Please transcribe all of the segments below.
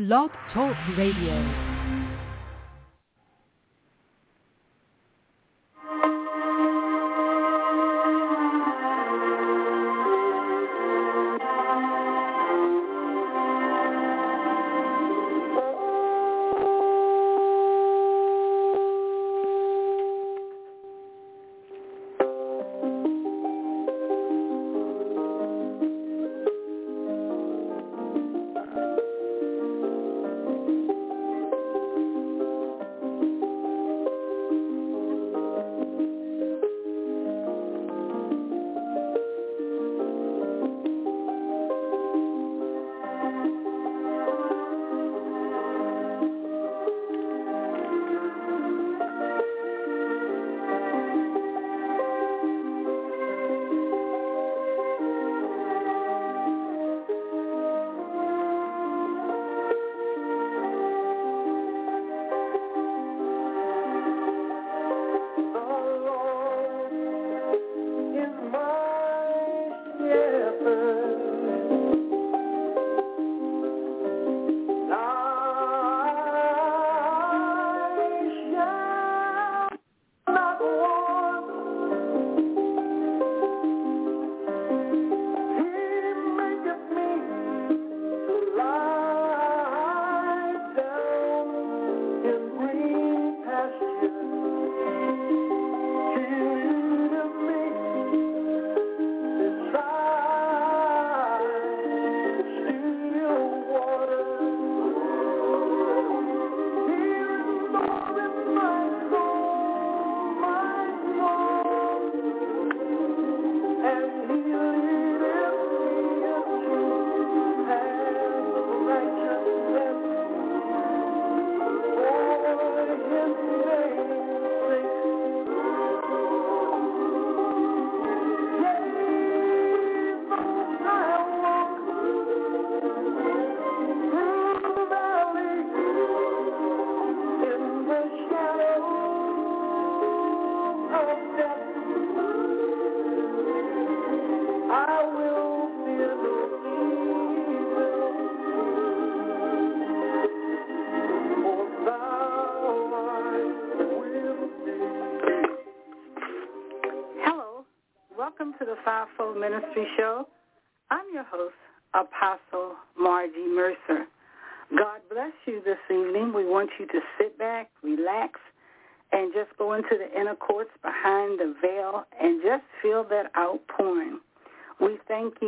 Blog Talk Radio.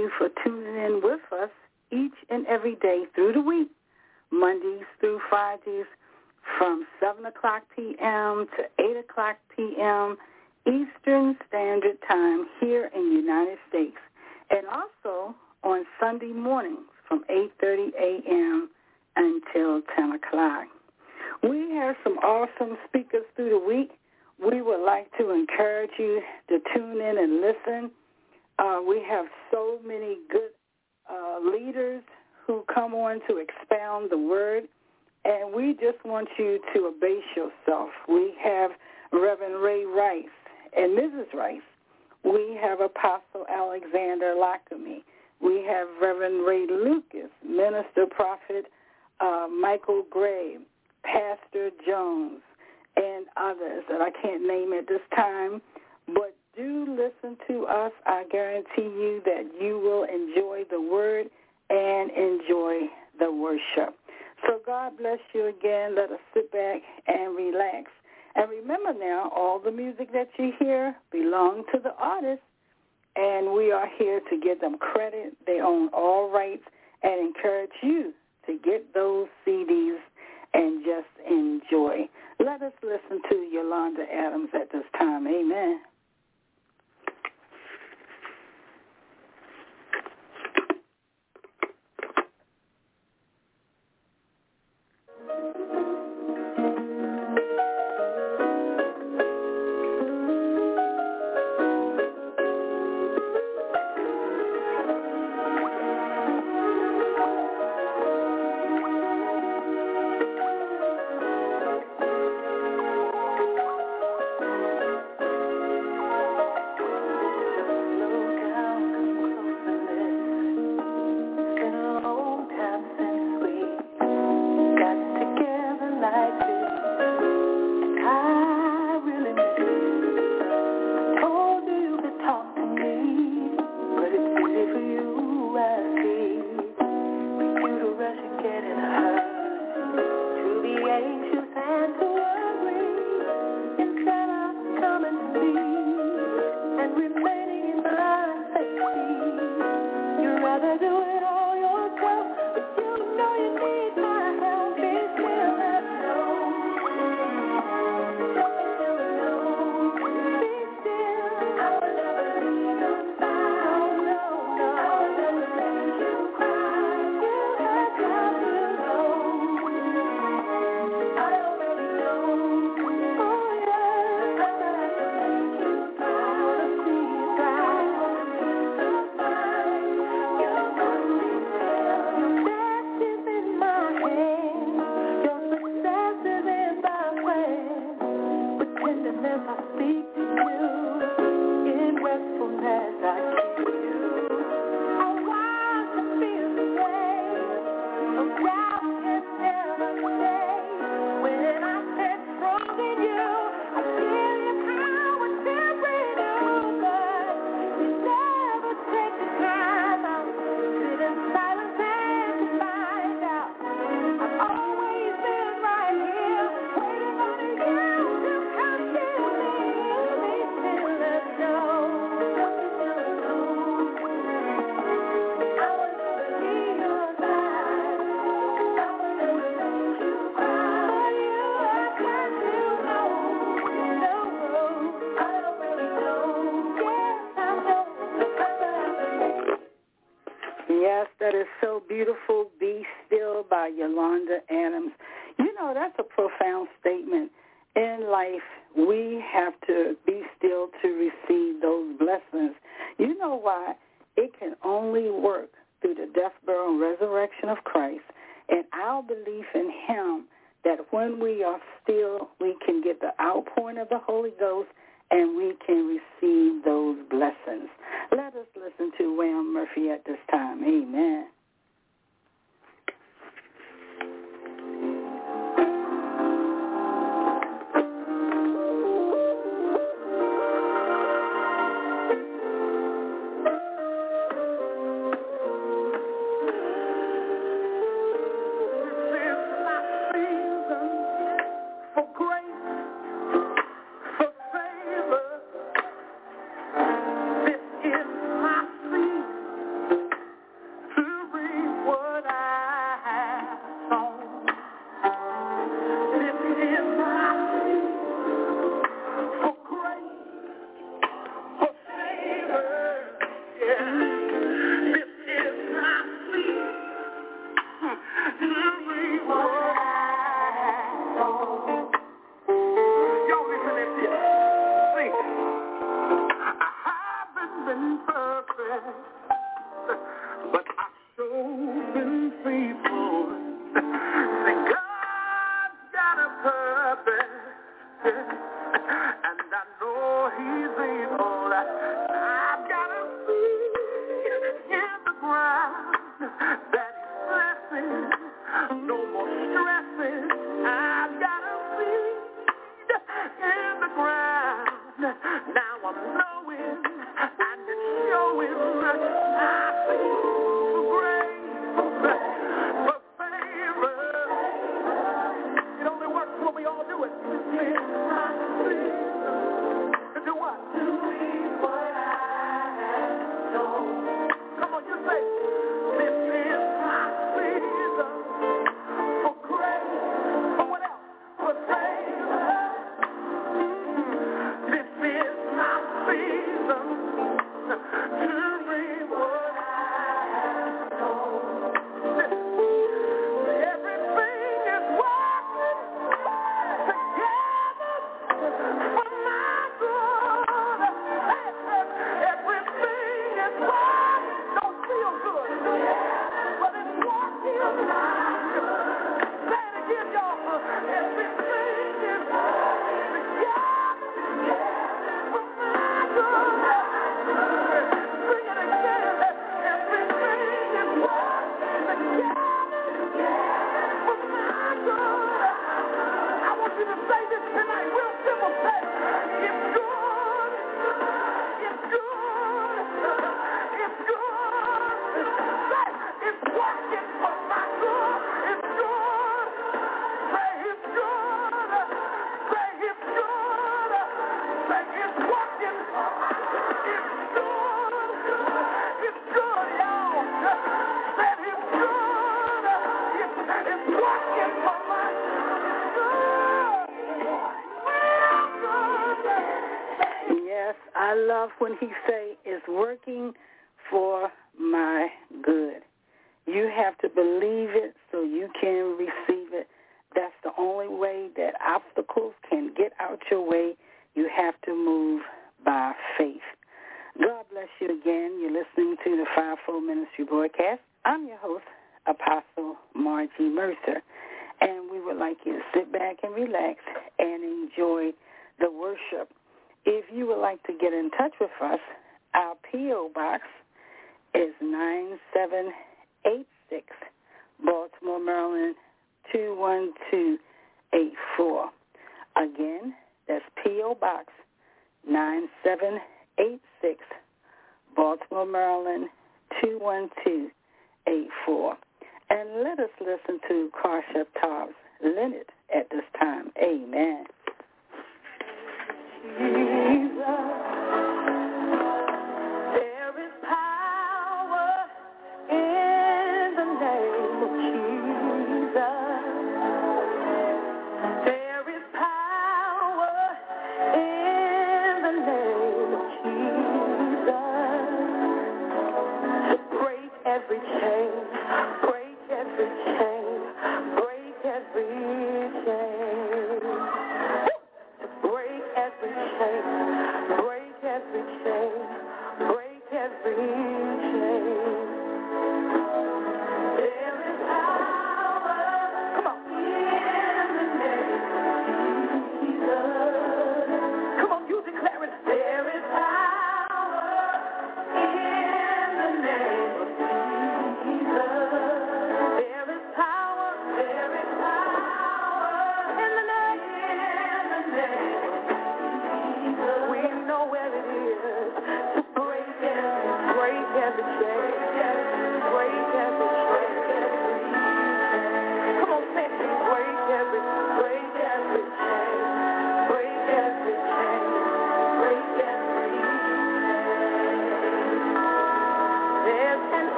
You for tuning in with us each and every day through the week, Mondays through Fridays, from 7 o'clock p.m. to 8 o'clock p.m. Eastern Standard Time here in the United States, and also on Sunday mornings from 8.30 a.m. until 10 o'clock. We have some awesome speakers through the week. We would like to encourage you to tune in and listen. Uh, we have so many good uh, leaders who come on to expound the word, and we just want you to abase yourself. We have Reverend Ray Rice and Mrs. Rice. We have Apostle Alexander Lockamy. We have Reverend Ray Lucas, Minister Prophet uh, Michael Gray, Pastor Jones, and others that I can't name at this time. But do listen to us. I guarantee you that you will enjoy the word and enjoy the worship. So God bless you again. Let us sit back and relax and remember now, all the music that you hear belong to the artist, and we are here to give them credit. They own all rights and encourage you to get those CDs and just enjoy. Let us listen to Yolanda Adams at this time. Amen. When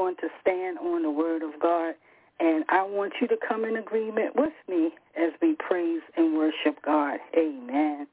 going to stand on the word of God, and I want you to come in agreement with me as we praise and worship God. Amen.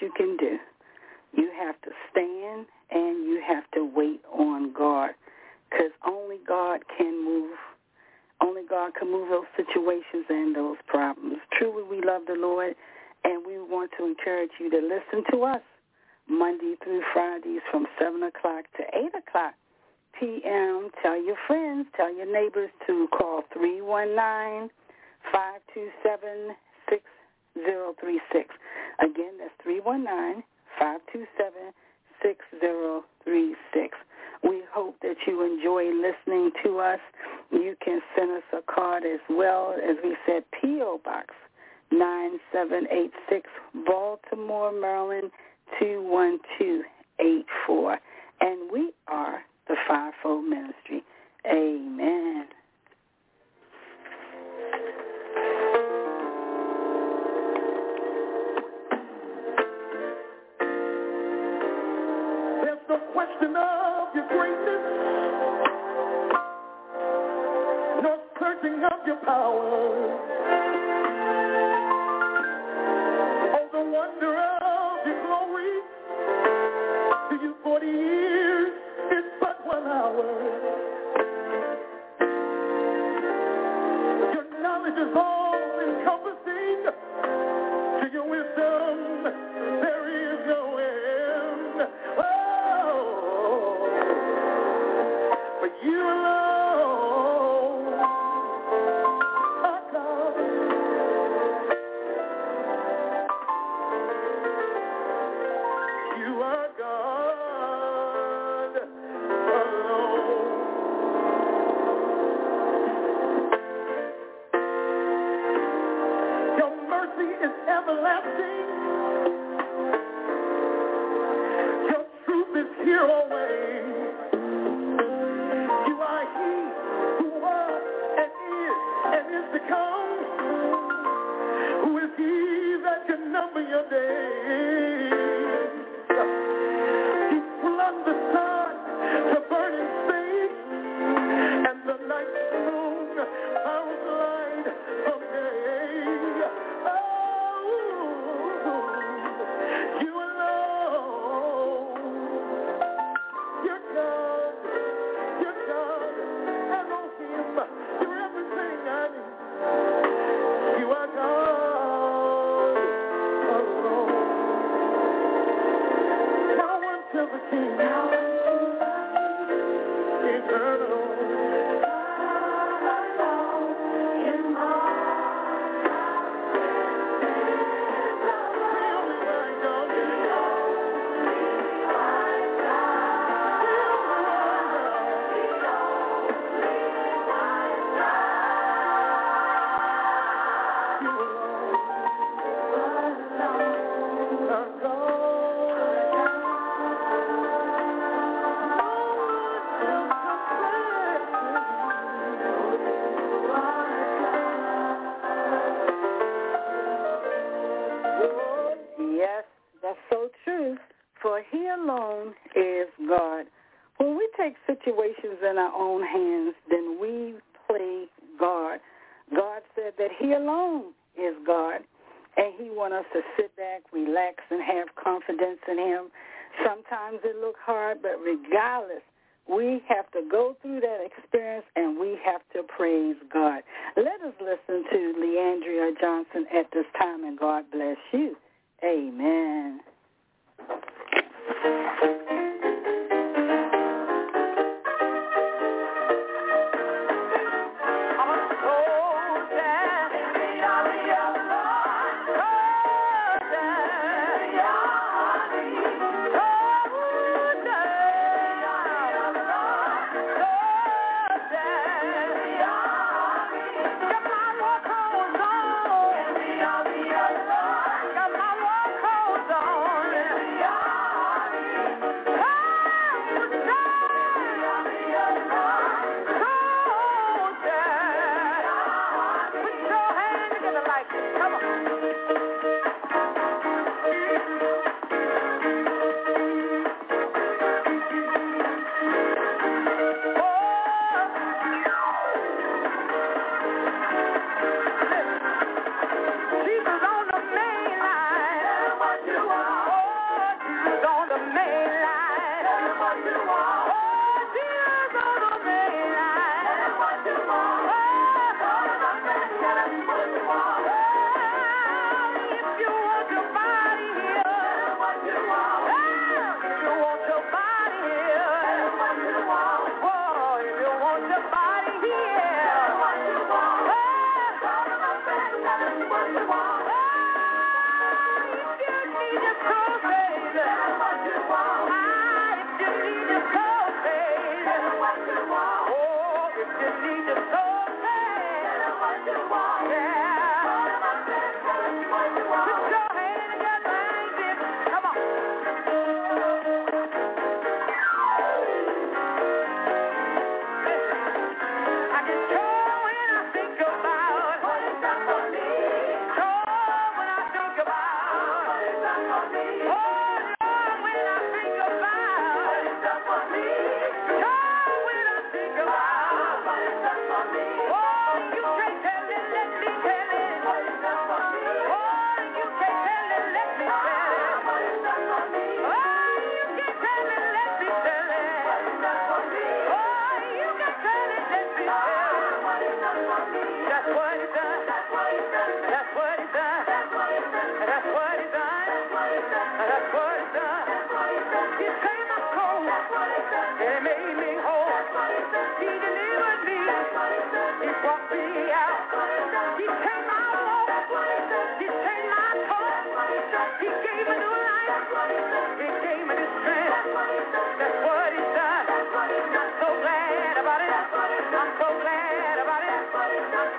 You can do.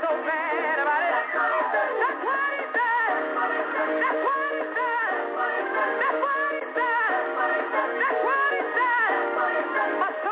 That's what he said. That's what he said. That's what he said.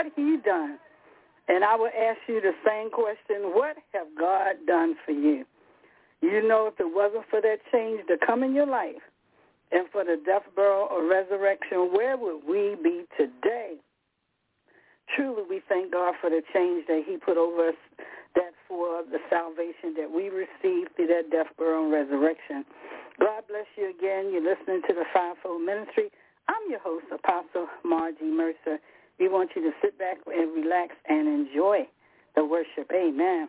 what he done. And I will ask you the same question, what have God done for you? You know if it wasn't for that change to come in your life and for the death, burial, or resurrection, where would we be today? Truly, we thank God for the change that he put over us, that for the salvation that we received through that death, burial, and resurrection. God bless you again. You're listening to the Fivefold Ministry. I'm your host, Apostle Margie Mercer. We want you to sit back and relax and enjoy the worship. Amen.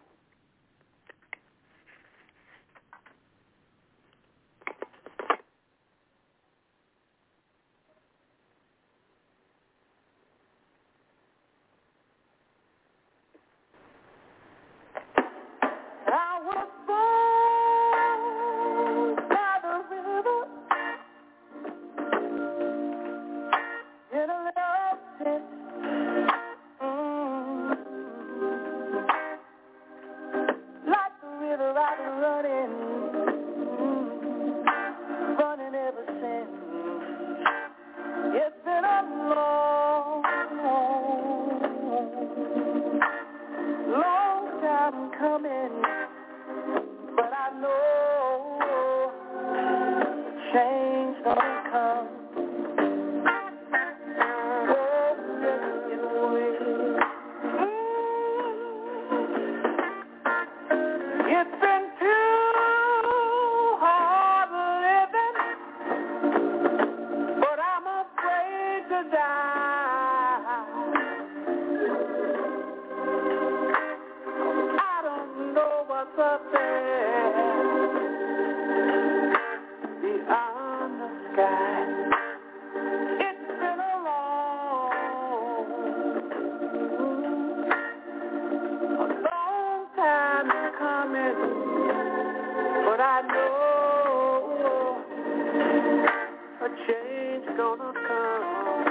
change gonna come.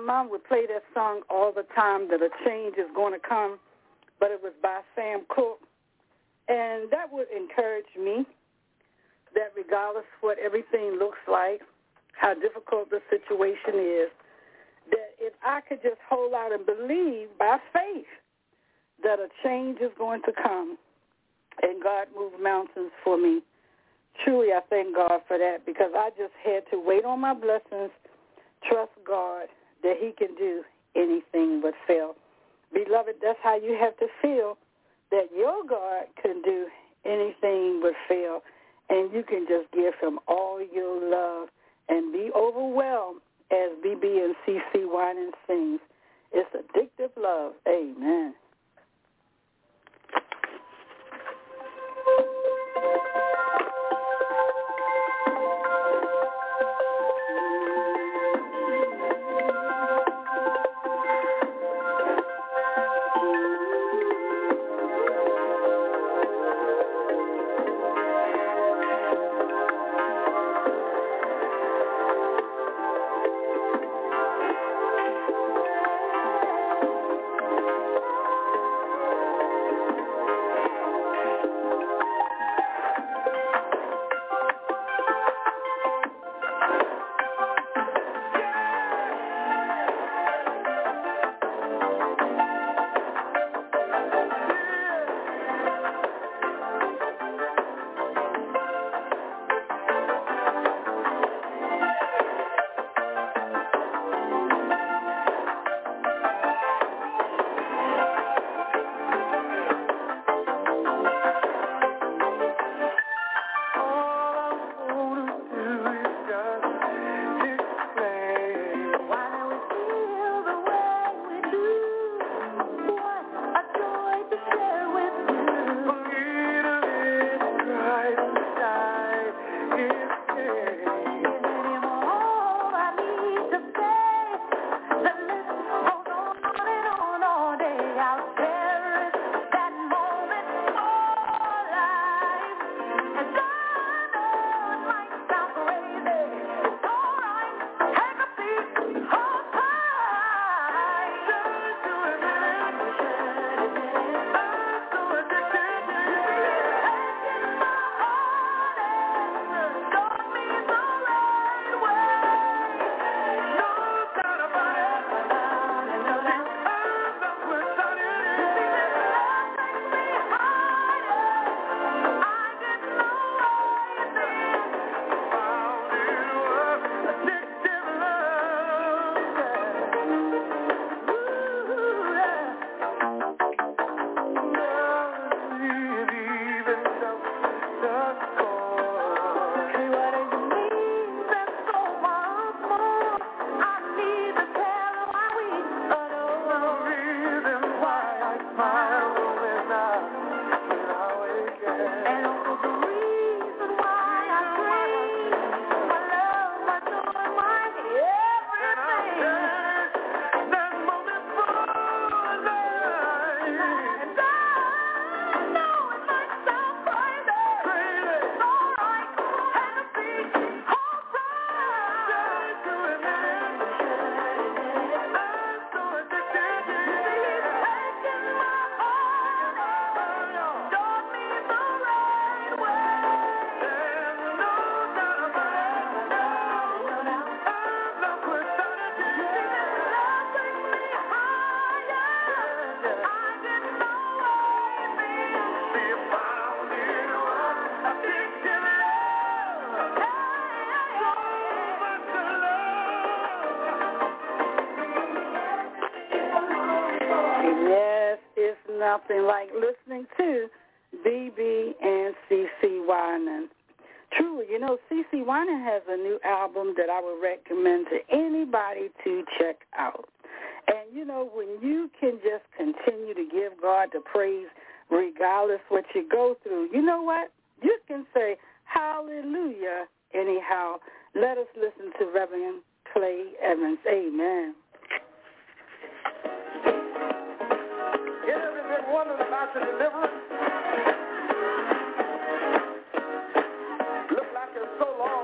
Mom would play that song all the time that a change is going to come, but it was by Sam Cooke. And that would encourage me that regardless what everything looks like, how difficult the situation is, that if I could just hold out and believe by faith that a change is going to come and God moved mountains for me. Truly, I thank God for that because I just had to wait on my blessings, nothing like listening to BeBe and CeCe Winans. Truly, you know, CeCe Winans has a new album that I would recommend to anybody to check out. And, you know, when you can just continue to give God the praise regardless what you go through, you know what? You can say hallelujah anyhow. Let us listen to Reverend Clay Evans. Amen. Wondering about your deliverance? Look like it's so long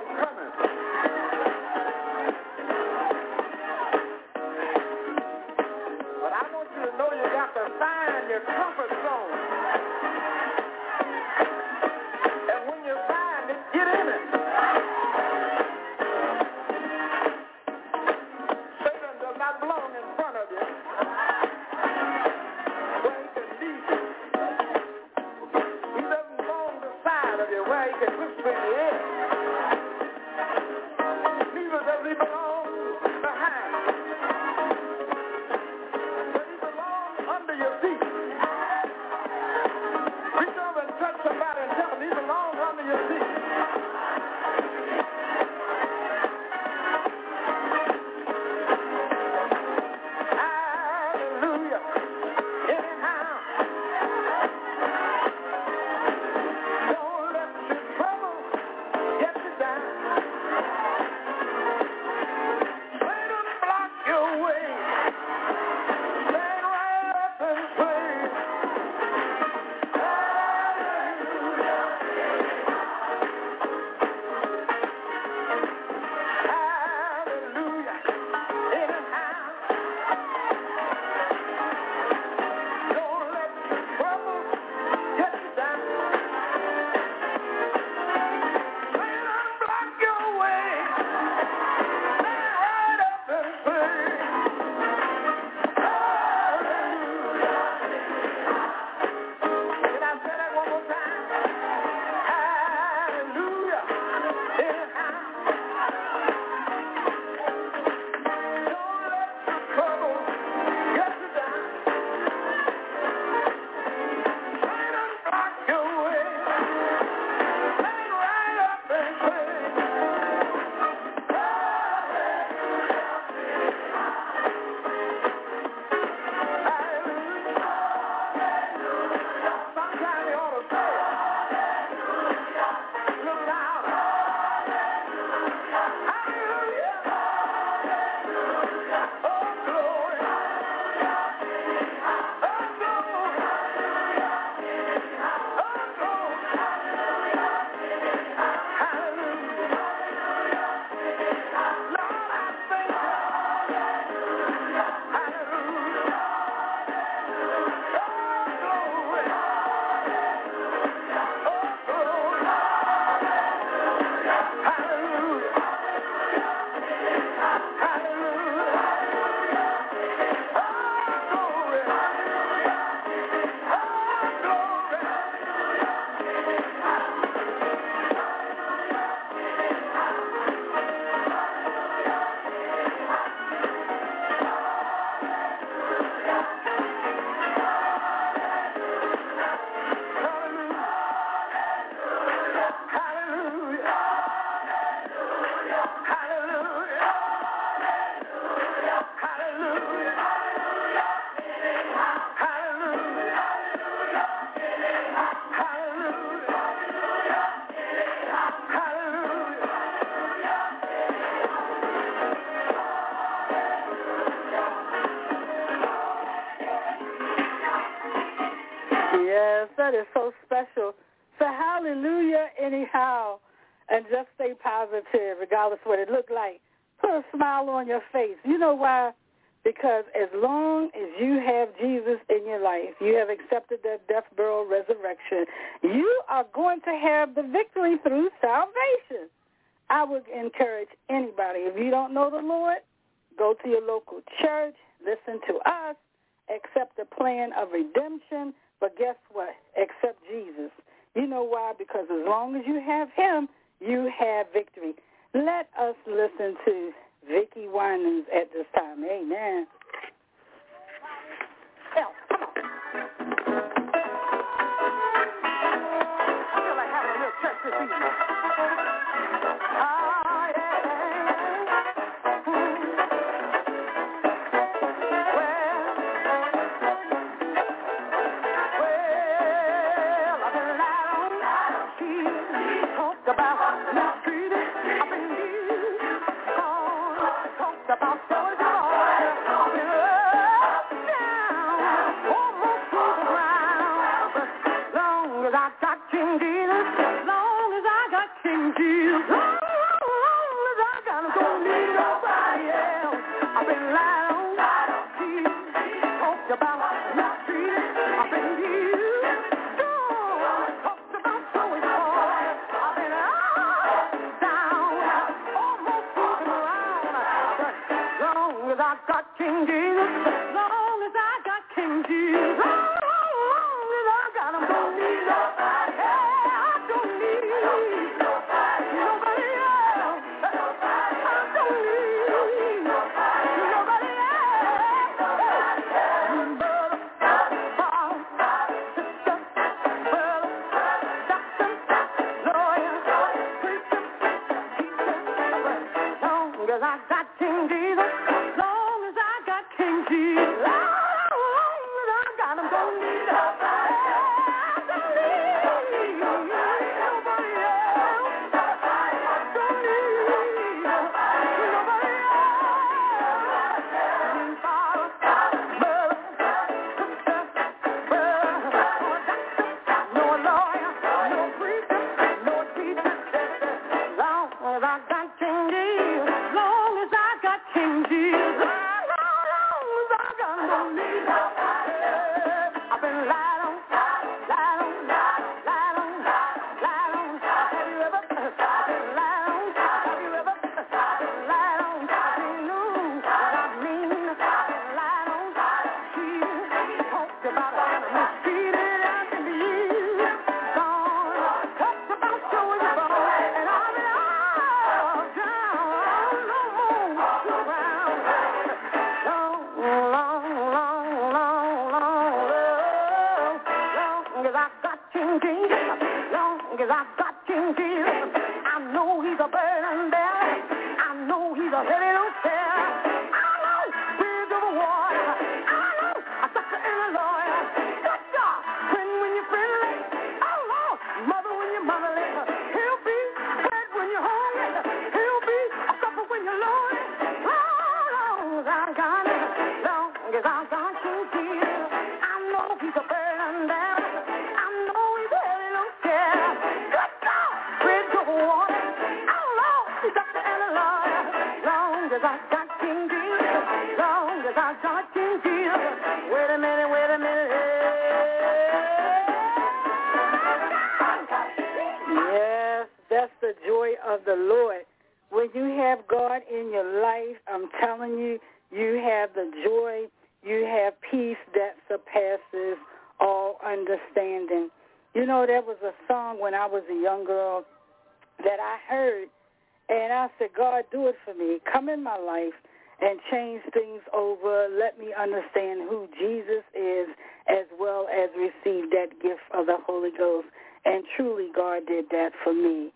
over. Let me understand who Jesus is as well as receive that gift of the Holy Ghost. And truly God did that for me.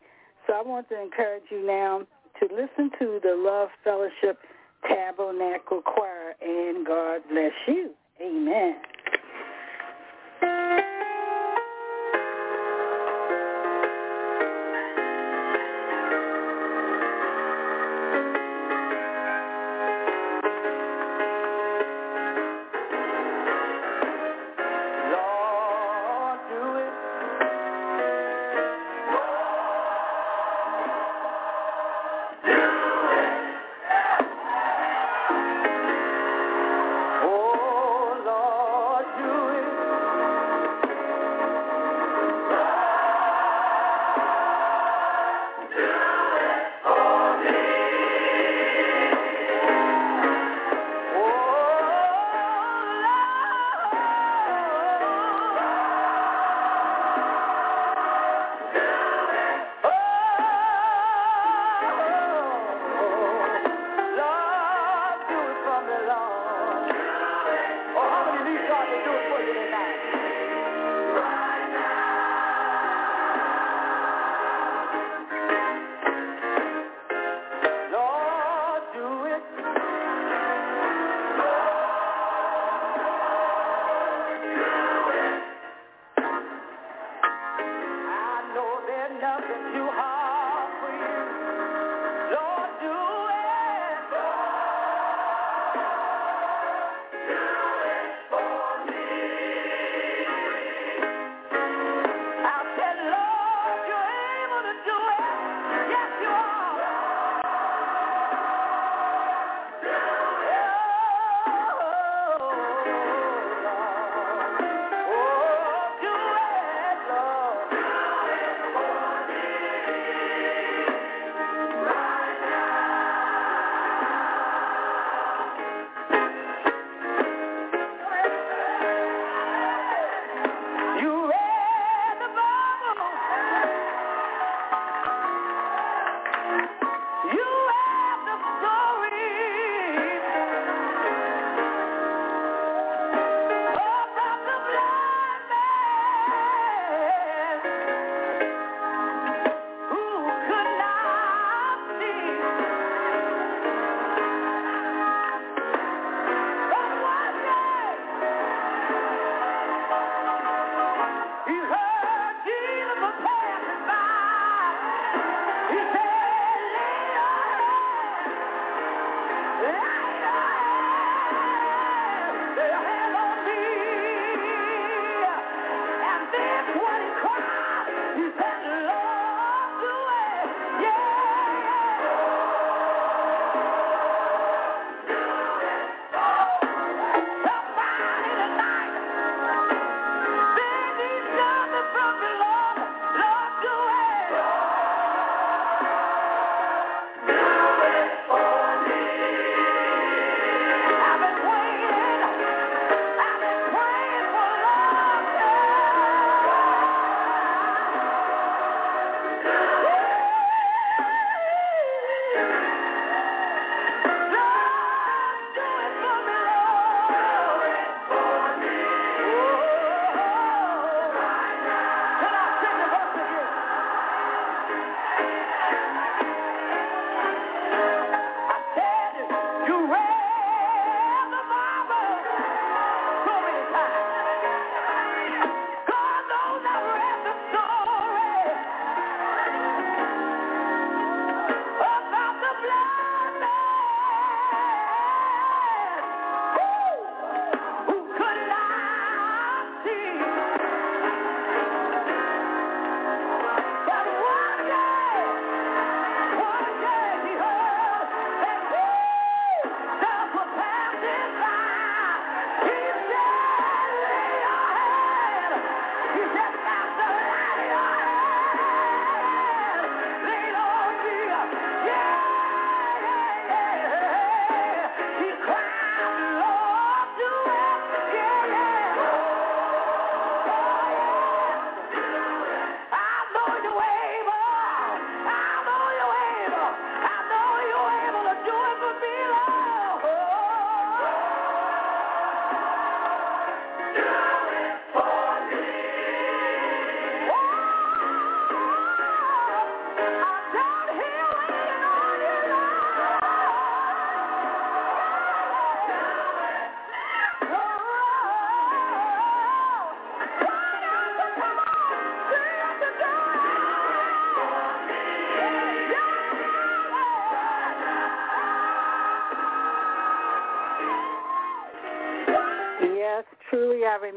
So I want to encourage you now to listen to the Love Fellowship Tabernacle Choir and God bless you. Amen.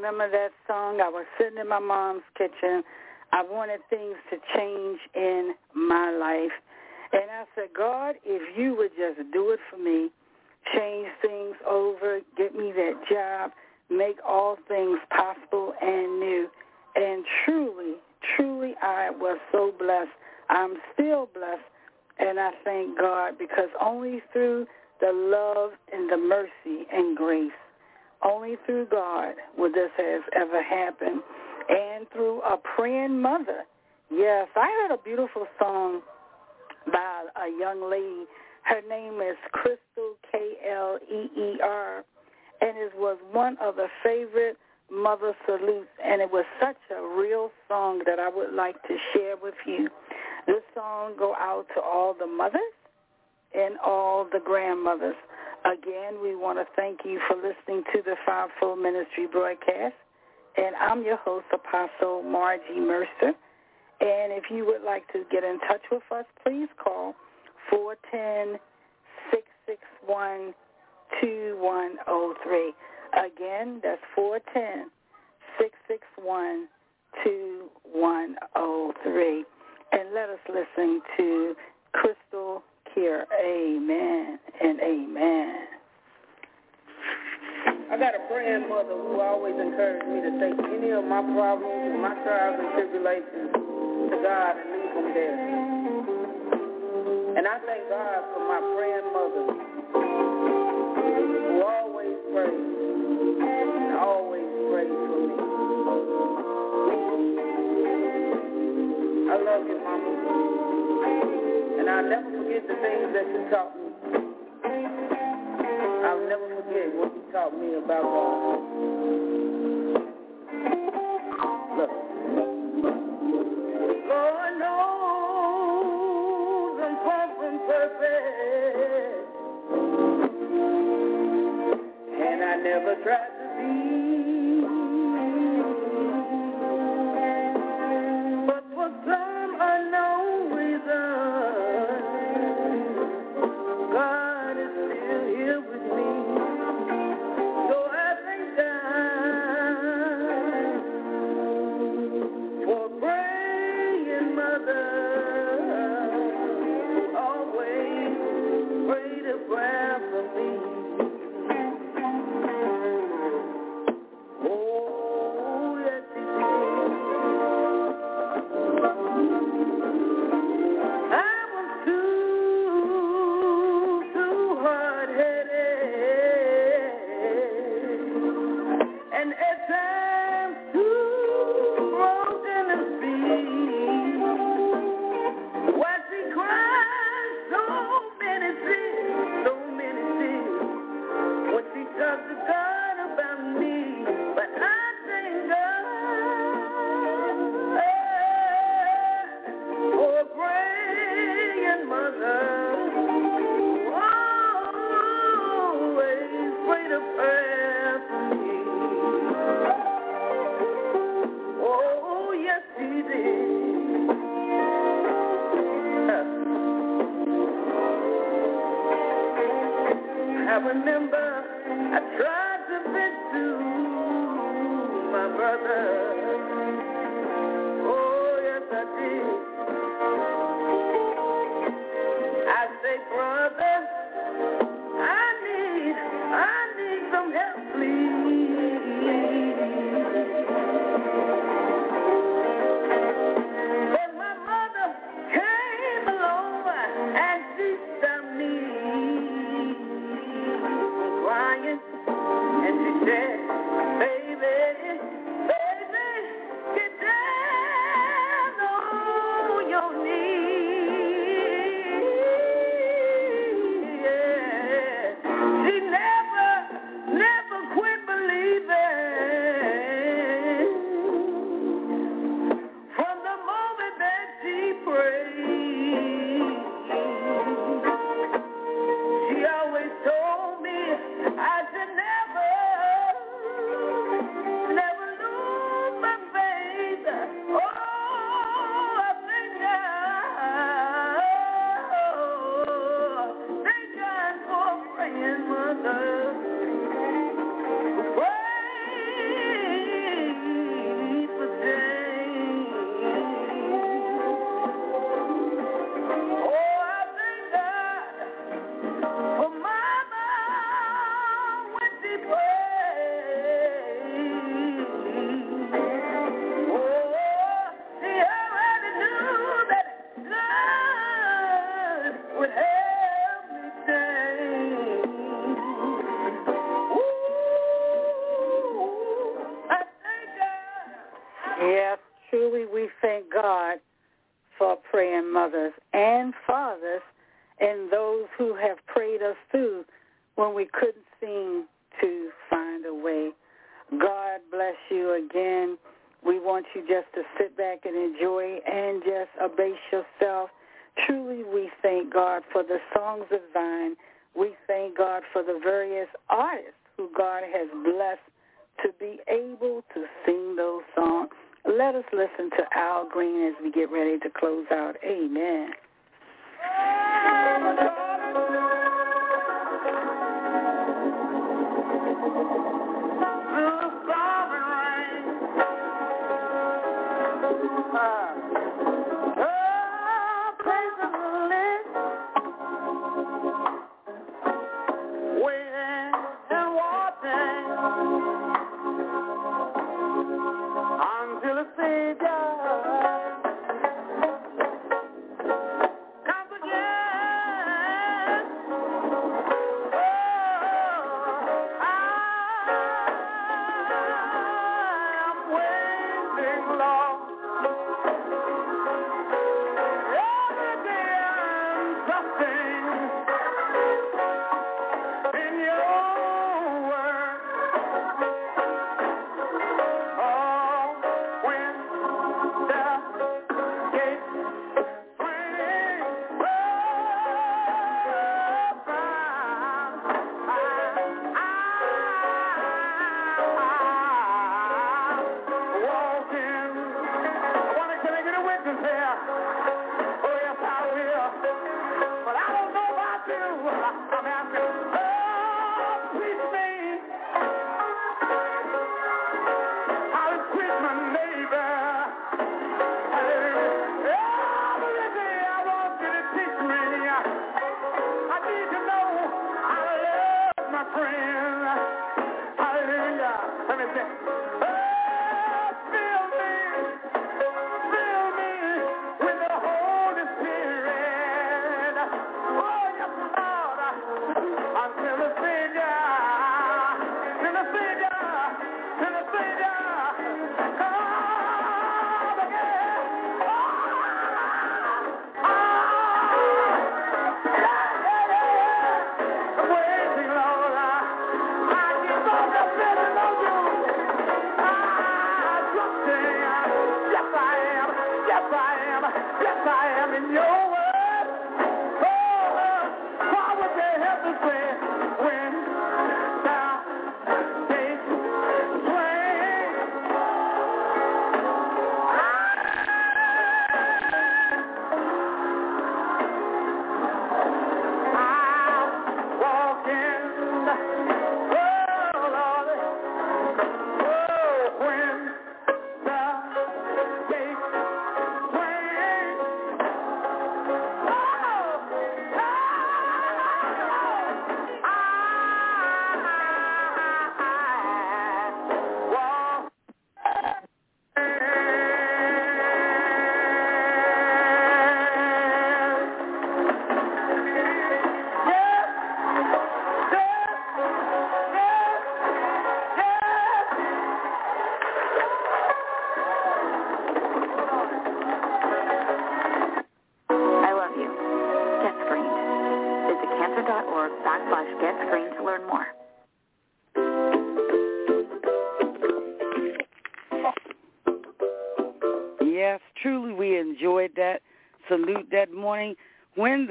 Remember that song. I was sitting in my mom's kitchen. I wanted things to change in my life. And I said, God, if you would just do it for me, change things over, get me that job, make all things possible and new. And truly, truly, I was so blessed. I'm still blessed. And I thank God because only through the love and the mercy and grace, only through God would this has ever happened. And through a praying mother. Yes, I heard a beautiful song by a young lady. Her name is Crystal, K-L-E-E-R, and it was one of the favorite mother salutes, and it was such a real song that I would like to share with you. This song go out to all the mothers and all the grandmothers. Again, we want to thank you for listening to the Fivefold Ministry broadcast, and I'm your host, Apostle Margie Mercer. And if you would like to get in touch with us, please call 410-661-2103. Again, that's 410-661-2103. And let us listen to Crystal Amen and amen. I got a grandmother who always encouraged me to take any of my problems and my trials and tribulations to God and leave them there. And I thank God for my grandmother who always prays and always prays for me. I love you, I'll never forget the things that you taught me. I'll never forget what you taught me about God. Look. Lord knows I'm from perfect. And I never tried to be. Salute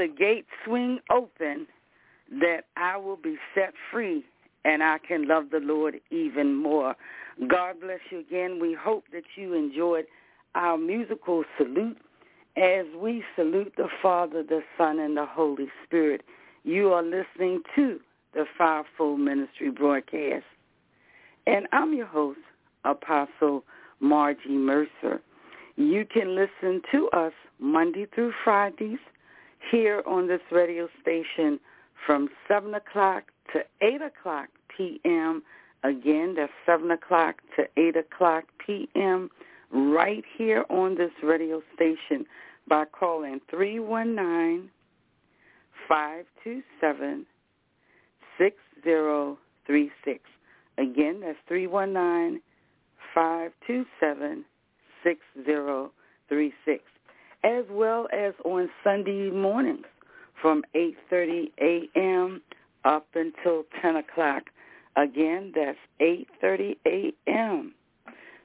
the gates swing open that I will be set free and I can love the Lord even more. God bless you again. We hope that you enjoyed our musical salute as we salute the Father, the Son, and the Holy Spirit. You are listening to the Fivefold Ministry broadcast. And I'm your host, Apostle Margie Mercer. You can listen to us Monday through Fridays here on this radio station from 7 o'clock to 8 o'clock p.m. Again, that's 7 o'clock to 8 o'clock p.m. right here on this radio station by calling 319 527 6036. Again, that's 319 527 6036, as well as on Sunday mornings from 8.30 a.m. up until 10 o'clock. Again, that's 8.30 a.m.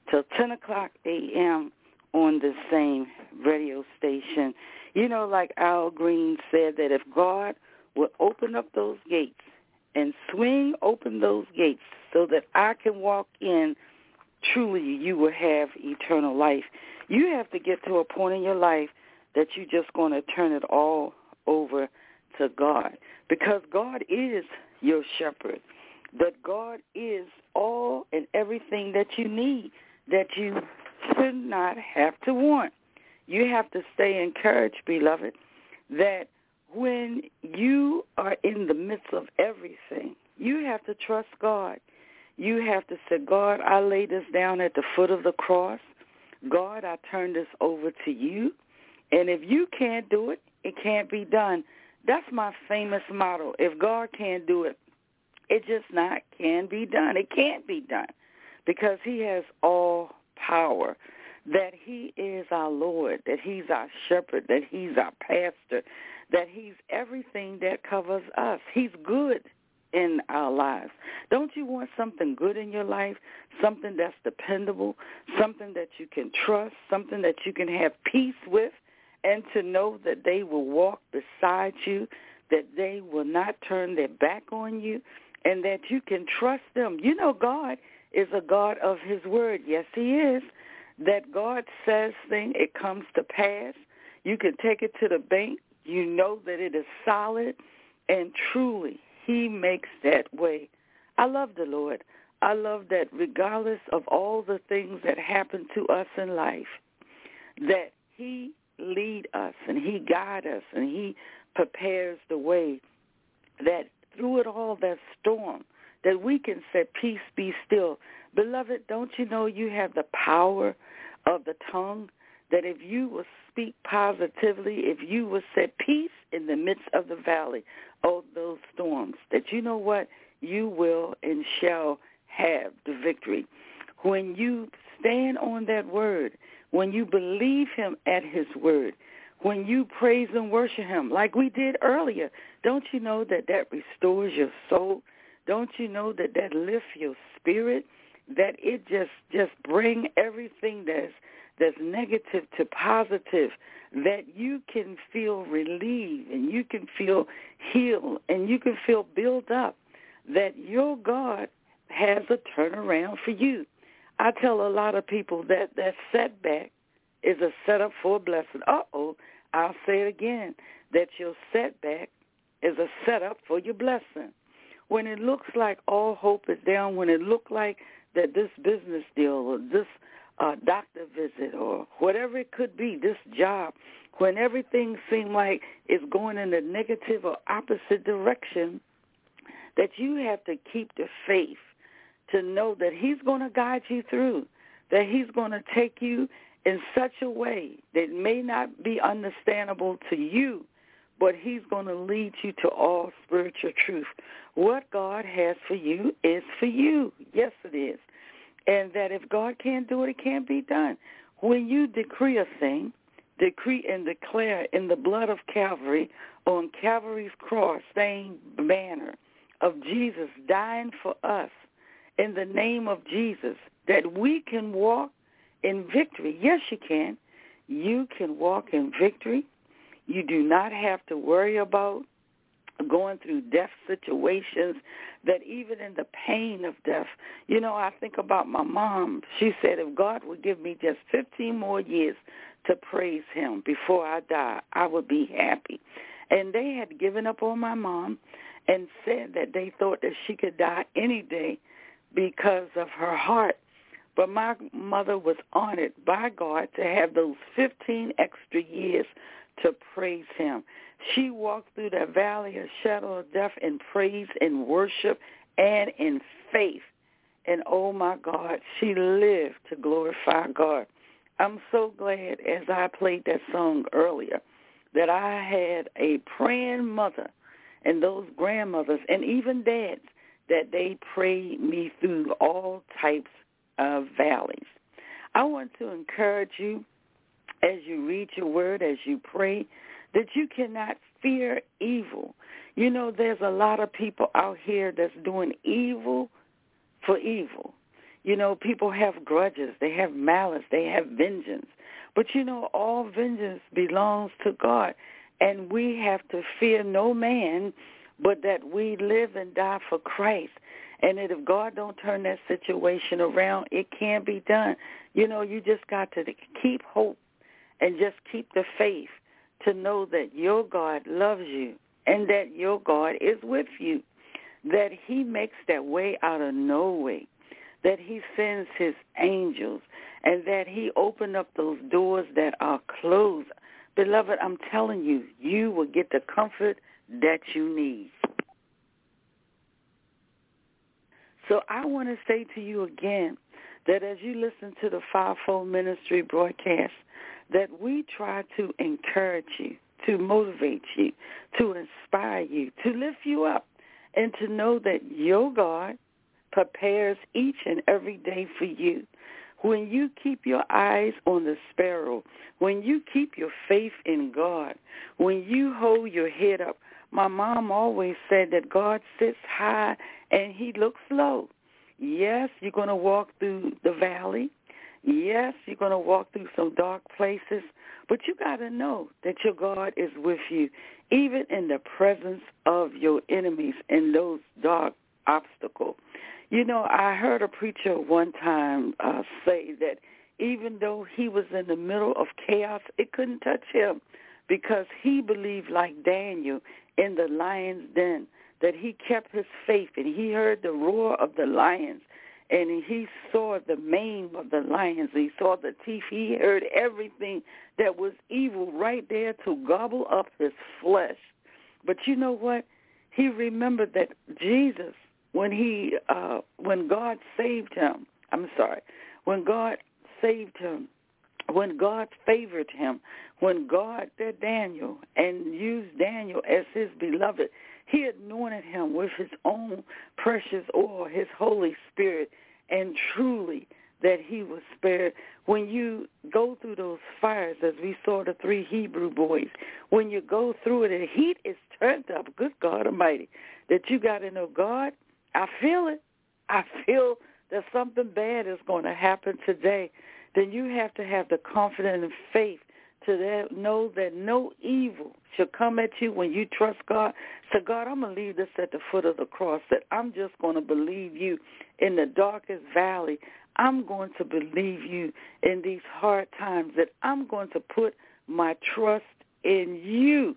till 10 o'clock a.m. on the same radio station. You know, like Al Green said, that if God would open up those gates and swing open those gates so that I can walk in, truly you will have eternal life. You have to get to a point in your life that you're just going to turn it all over to God because God is your shepherd. That God is all and everything that you need that you should not have to want. You have to stay encouraged, beloved, that when you are in the midst of everything, you have to trust God. You have to say, God, I lay this down at the foot of the cross. God, I turn this over to you. And if you can't do it, it can't be done. That's my famous motto. If God can't do it, it just not can be done. It can't be done because he has all power. That he is our Lord, that he's our shepherd, that he's our pastor, that he's everything that covers us. He's good in our lives. Don't you want something good in your life? Something that's dependable, something that you can trust, something that you can have peace with, and to know that they will walk beside you, that they will not turn their back on you, and that you can trust them. You know God is a God of his word. Yes, he is. That God says thing, it comes to pass. You can take it to the bank. You know that it is solid, and truly he makes that way. I love the Lord. I love that regardless of all the things that happen to us in life, that he lead us and he guide us and he prepares the way that through it all that storm that we can say peace be still beloved don't you know you have the power of the tongue that if you will speak positively if you will set peace in the midst of the valley of those storms that you know what you will and shall have the victory when you stand on that word when you believe him at his word, when you praise and worship him like we did earlier, don't you know that that restores your soul? Don't you know that that lifts your spirit? That it just just bring everything that's that's negative to positive, that you can feel relieved and you can feel healed and you can feel built up, that your God has a turnaround for you. I tell a lot of people that that setback is a setup for a blessing. Uh-oh, I'll say it again, that your setback is a setup for your blessing. When it looks like all hope is down, when it looks like that this business deal or this uh, doctor visit or whatever it could be, this job, when everything seems like it's going in a negative or opposite direction, that you have to keep the faith to know that he's going to guide you through, that he's going to take you in such a way that may not be understandable to you, but he's going to lead you to all spiritual truth. What God has for you is for you. Yes, it is. And that if God can't do it, it can't be done. When you decree a thing, decree and declare in the blood of Calvary on Calvary's cross, same banner of Jesus dying for us, in the name of Jesus that we can walk in victory. Yes, you can. You can walk in victory. You do not have to worry about going through death situations that even in the pain of death, you know, I think about my mom. She said if God would give me just 15 more years to praise him before I die, I would be happy. And they had given up on my mom and said that they thought that she could die any day because of her heart. But my mother was honored by God to have those 15 extra years to praise him. She walked through that valley of shadow of death in praise and worship and in faith. And oh my God, she lived to glorify God. I'm so glad as I played that song earlier that I had a praying mother and those grandmothers and even dads that they prayed me through all types of valleys. I want to encourage you as you read your word, as you pray, that you cannot fear evil. You know, there's a lot of people out here that's doing evil for evil. You know, people have grudges, they have malice, they have vengeance. But you know, all vengeance belongs to God. And we have to fear no man, but that we live and die for Christ. And that if God don't turn that situation around, it can't be done. You know, you just got to keep hope and just keep the faith to know that your God loves you and that your God is with you, that he makes that way out of no way, that he sends his angels, and that he opened up those doors that are closed. Beloved, I'm telling you, you will get the comfort that you need. So I want to say to you again that as you listen to the Fivefold Ministry broadcast, that we try to encourage you, to motivate you, to inspire you, to lift you up, and to know that your God prepares each and every day for you. When you keep your eyes on the sparrow, when you keep your faith in God, when you hold your head up, my mom always said that God sits high and he looks low. Yes, you're going to walk through the valley. Yes, you're going to walk through some dark places, but you got to know that your God is with you, even in the presence of your enemies and those dark obstacles. You know, I heard a preacher one time uh, say that even though he was in the middle of chaos, it couldn't touch him because he believed like Daniel in the lion's den that he kept his faith and he heard the roar of the lions and he saw the mane of the lions. He saw the teeth. He heard everything that was evil right there to gobble up his flesh. But you know what? He remembered that Jesus, when he, uh, when God saved him, I'm sorry, when God saved him, when God favored him, when God did Daniel and used Daniel as his beloved, he anointed him with his own precious oil, his Holy Spirit, and truly that he was spared. When you go through those fires, as we saw the three Hebrew boys, when you go through it, the heat is turned up, good God Almighty, that you got to know, God, I feel it. I feel that something bad is going to happen today. Then you have to have the confidence and faith to that, know that no evil shall come at you when you trust God. So God, I'm going to leave this at the foot of the cross, that I'm just going to believe you in the darkest valley. I'm going to believe you in these hard times, that I'm going to put my trust in you,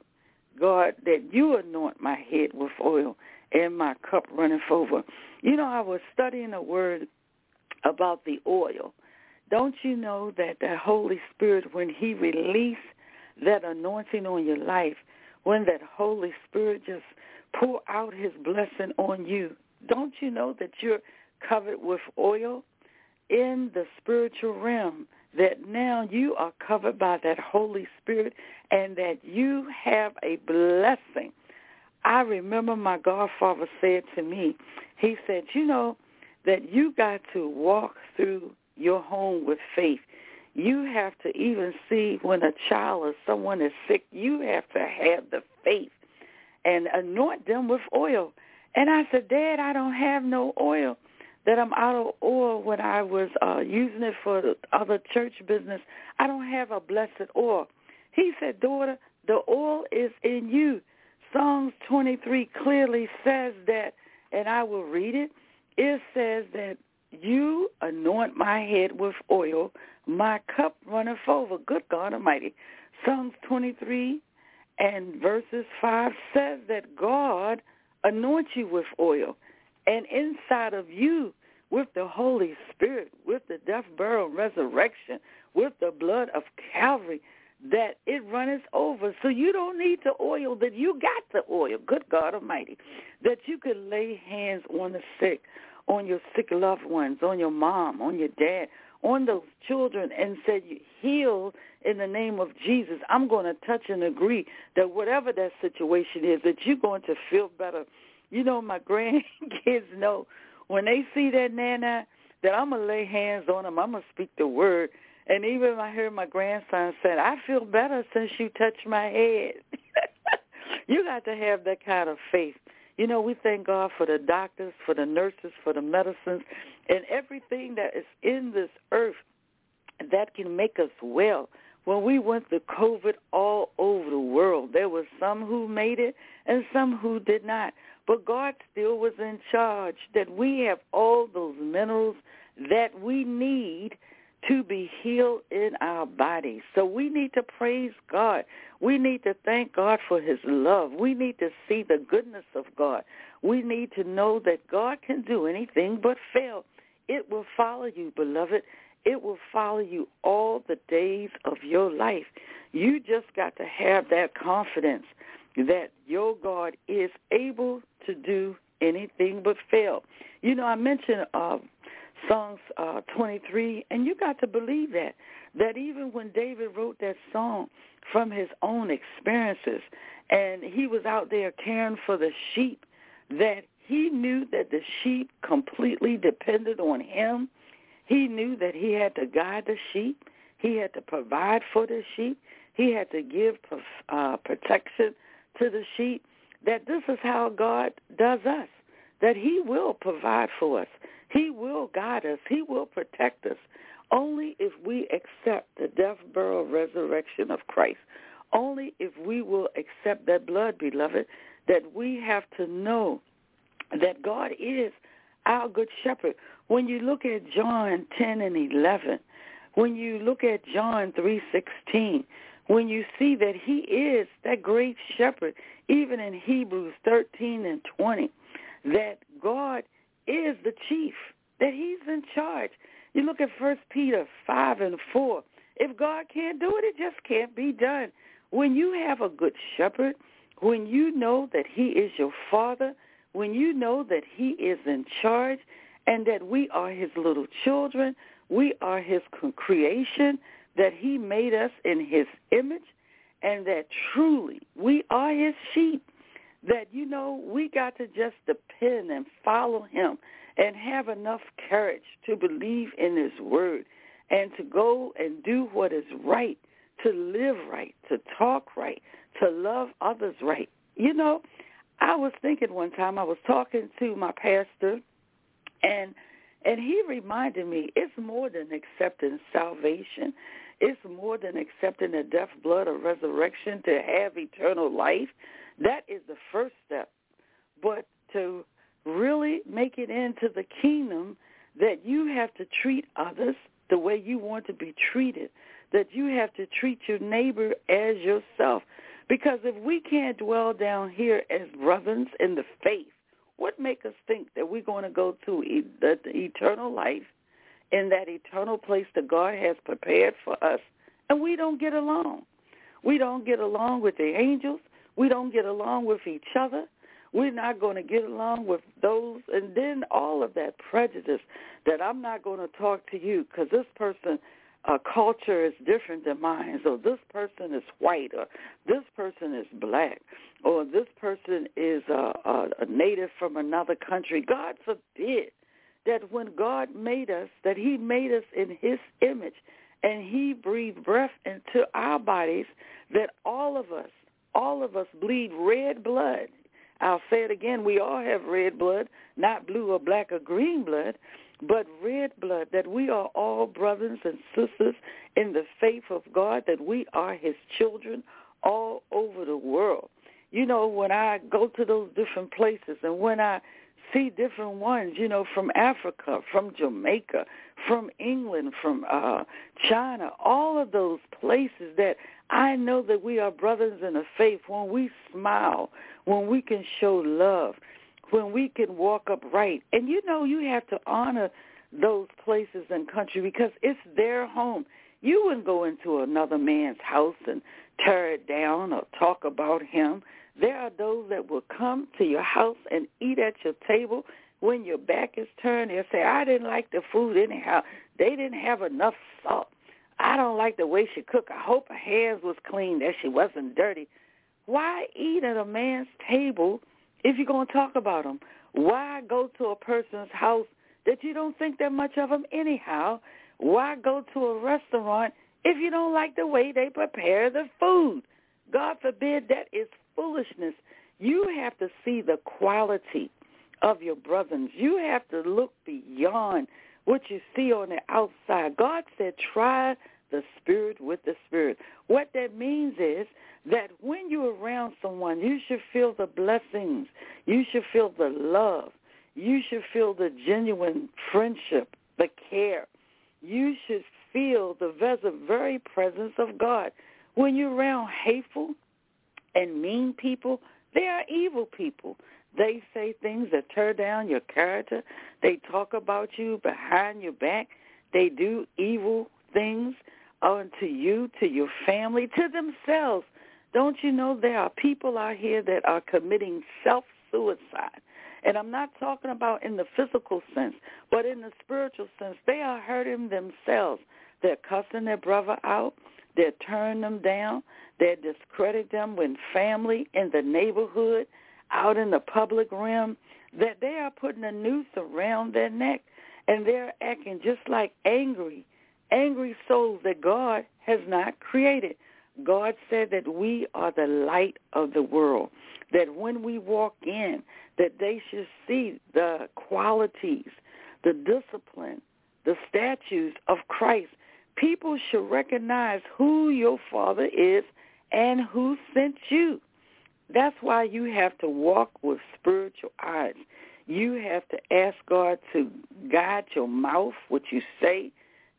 God, that you anoint my head with oil and my cup runneth over. You know, I was studying a word about the oil don't you know that the Holy Spirit, when he released that anointing on your life, when that Holy Spirit just pour out his blessing on you, don't you know that you're covered with oil in the spiritual realm? That now you are covered by that Holy Spirit and that you have a blessing. I remember my godfather said to me, he said, you know, that you got to walk through your home with faith. You have to even see when a child or someone is sick, you have to have the faith and anoint them with oil. And I said, Dad, I don't have no oil. That I'm out of oil when I was uh, using it for the other church business. I don't have a blessed oil. He said, daughter, the oil is in you. Psalms 23 clearly says that, and I will read it. It says that you anoint my head with oil, my cup runneth over. Good God Almighty. Psalms 23 and verses 5 says that God anoints you with oil. And inside of you, with the Holy Spirit, with the death, burial, resurrection, with the blood of Calvary, that it runneth over. So you don't need the oil, that you got the oil, good God Almighty, that you could lay hands on the sick, on your sick loved ones, on your mom, on your dad, on those children and said, heal in the name of Jesus. I'm going to touch and agree that whatever that situation is, that you're going to feel better. You know, my grandkids know when they see that nana that I'm going to lay hands on them. I'm going to speak the word. And even I heard my grandson said, I feel better since you touched my head. you got to have that kind of faith. You know, we thank God for the doctors, for the nurses, for the medicines, and everything that is in this earth that can make us well. When we went through COVID all over the world, there were some who made it and some who did not. But God still was in charge, that we have all those minerals that we need to be healed in our bodies. So we need to praise God. We need to thank God for his love. We need to see the goodness of God. We need to know that God can do anything but fail. It will follow you, beloved. It will follow you all the days of your life. You just got to have that confidence that your God is able to do anything but fail. You know, I mentioned uh, Psalms uh, 23, and you got to believe that. That even when David wrote that song from his own experiences, and he was out there caring for the sheep, that he knew that the sheep completely depended on him. He knew that he had to guide the sheep. He had to provide for the sheep. He had to give uh, protection to the sheep. That this is how God does us. That he will provide for us. He will guide us. He will protect us. Only if we accept the death, burial, resurrection of Christ. Only if we will accept that blood, beloved, that we have to know that God is our good shepherd. When you look at John 10 and 11, when you look at John 3:16, when you see that he is that great shepherd, even in Hebrews 13 and 20, that God is the chief, that he's in charge. You look at First Peter 5 and 4. If God can't do it, it just can't be done. When you have a good shepherd, when you know that he is your father, when you know that he is in charge and that we are his little children, we are his creation, that he made us in his image, and that truly we are his sheep that, you know, we got to just depend and follow him and have enough courage to believe in his word and to go and do what is right, to live right, to talk right, to love others right. You know, I was thinking one time I was talking to my pastor and and he reminded me it's more than accepting salvation. It's more than accepting the death, blood, or resurrection to have eternal life. That is the first step. But to really make it into the kingdom, that you have to treat others the way you want to be treated, that you have to treat your neighbor as yourself. Because if we can't dwell down here as brothers in the faith, what make us think that we're going to go to the, the eternal life in that eternal place that God has prepared for us, and we don't get along? We don't get along with the angels. We don't get along with each other. We're not going to get along with those. And then all of that prejudice that I'm not going to talk to you because this person uh, culture is different than mine. So this person is white or this person is black or this person is uh, a, a native from another country. God forbid that when God made us, that he made us in his image and he breathed breath into our bodies, that all of us all of us bleed red blood. I'll say it again, we all have red blood, not blue or black or green blood, but red blood, that we are all brothers and sisters in the faith of God, that we are his children all over the world. You know, when I go to those different places and when I see different ones, you know, from Africa, from Jamaica, from England, from uh China, all of those places that I know that we are brothers in the faith when we smile, when we can show love, when we can walk upright. And you know you have to honor those places and country because it's their home. You wouldn't go into another man's house and tear it down or talk about him. There are those that will come to your house and eat at your table when your back is turned. They'll say, I didn't like the food anyhow. They didn't have enough salt. I don't like the way she cooked. I hope her hands was clean, that she wasn't dirty. Why eat at a man's table if you're going to talk about him? Why go to a person's house that you don't think that much of them anyhow. Why go to a restaurant if you don't like the way they prepare the food? God forbid that is foolishness. You have to see the quality of your brothers. You have to look beyond what you see on the outside. God said, try the spirit with the spirit. What that means is that when you're around someone, you should feel the blessings. You should feel the love. You should feel the genuine friendship, the care. You should feel the very presence of God. When you're around hateful and mean people, they are evil people. They say things that tear down your character. They talk about you behind your back. They do evil things unto you, to your family, to themselves. Don't you know there are people out here that are committing self-suicide? And I'm not talking about in the physical sense, but in the spiritual sense. They are hurting themselves. They're cussing their brother out. They're turning them down. They're discredit them when family in the neighborhood, out in the public realm, that they are putting a noose around their neck and they're acting just like angry, angry souls that God has not created. God said that we are the light of the world, that when we walk in, that they should see the qualities, the discipline, the statues of Christ. People should recognize who your father is and who sent you. That's why you have to walk with spiritual eyes. You have to ask God to guide your mouth, what you say,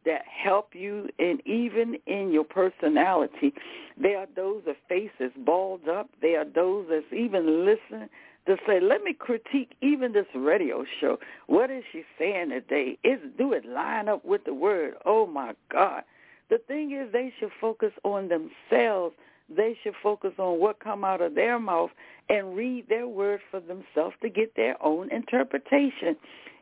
that help you and even in your personality. There are those that faces balled up. There are those that's even listen to say, let me critique even this radio show. What is she saying today? Is do it line up with the word? Oh my God. The thing is they should focus on themselves. They should focus on what come out of their mouth and read their word for themselves to get their own interpretation.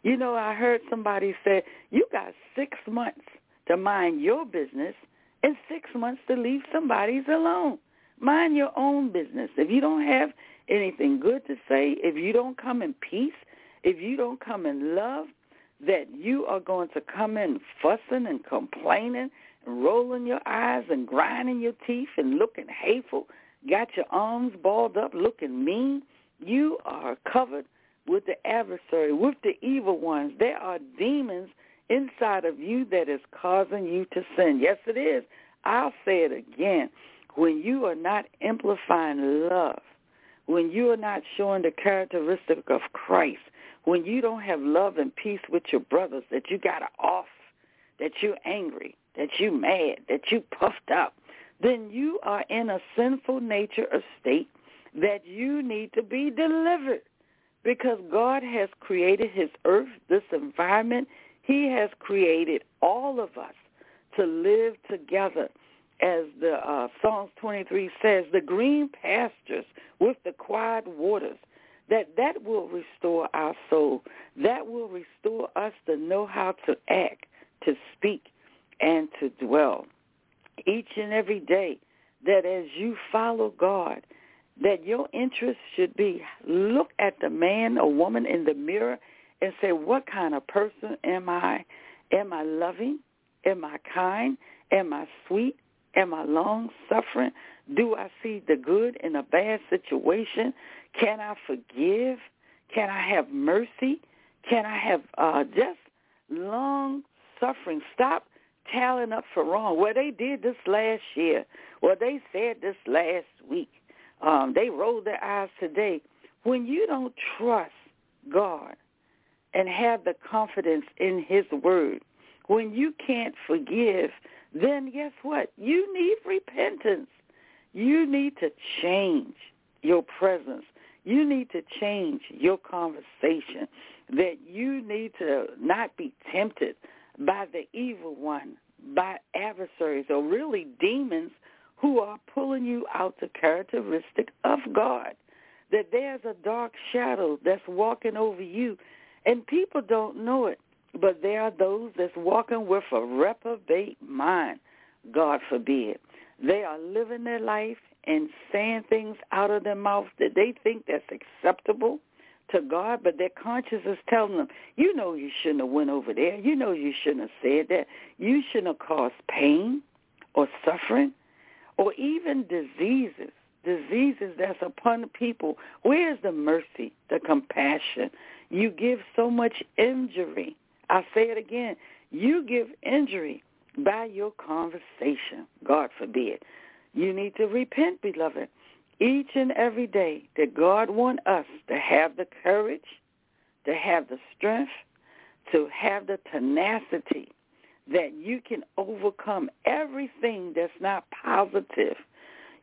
You know, I heard somebody say, you got six months to mind your business and six months to leave somebody's alone. Mind your own business. If you don't have anything good to say, if you don't come in peace, if you don't come in love, that you are going to come in fussing and complaining and rolling your eyes and grinding your teeth and looking hateful, got your arms balled up looking mean, you are covered with the adversary, with the evil ones. There are demons inside of you that is causing you to sin. Yes, it is. I'll say it again. When you are not amplifying love, when you are not showing the characteristic of Christ, when you don't have love and peace with your brothers, that you got off, that you're angry, that you mad, that you puffed up, then you are in a sinful nature of state that you need to be delivered because God has created his earth, this environment. He has created all of us to live together as the uh, Psalms 23 says, the green pastures with the quiet waters, that that will restore our soul. That will restore us to know how to act, to speak, and to dwell. Each and every day, that as you follow God, that your interest should be look at the man or woman in the mirror and say, what kind of person am I? Am I loving? Am I kind? Am I sweet? Am I long suffering? Do I see the good in a bad situation? Can I forgive? Can I have mercy? Can I have uh, just long suffering? Stop tallying up for wrong. Well, they did this last year. Well, they said this last week. Um, they rolled their eyes today. When you don't trust God and have the confidence in his word, when you can't forgive, then guess what? You need repentance. You need to change your presence. You need to change your conversation. That you need to not be tempted by the evil one, by adversaries, or really demons who are pulling you out the characteristic of God. That there's a dark shadow that's walking over you, and people don't know it. But there are those that's walking with a reprobate mind, God forbid. They are living their life and saying things out of their mouth that they think that's acceptable to God, but their conscience is telling them, you know you shouldn't have went over there. You know you shouldn't have said that. You shouldn't have caused pain or suffering or even diseases, diseases that's upon the people. Where's the mercy, the compassion? You give so much injury. I say it again. You give injury by your conversation. God forbid. You need to repent, beloved each and every day that God wants us to have the courage, to have the strength, to have the tenacity that you can overcome everything that's not positive.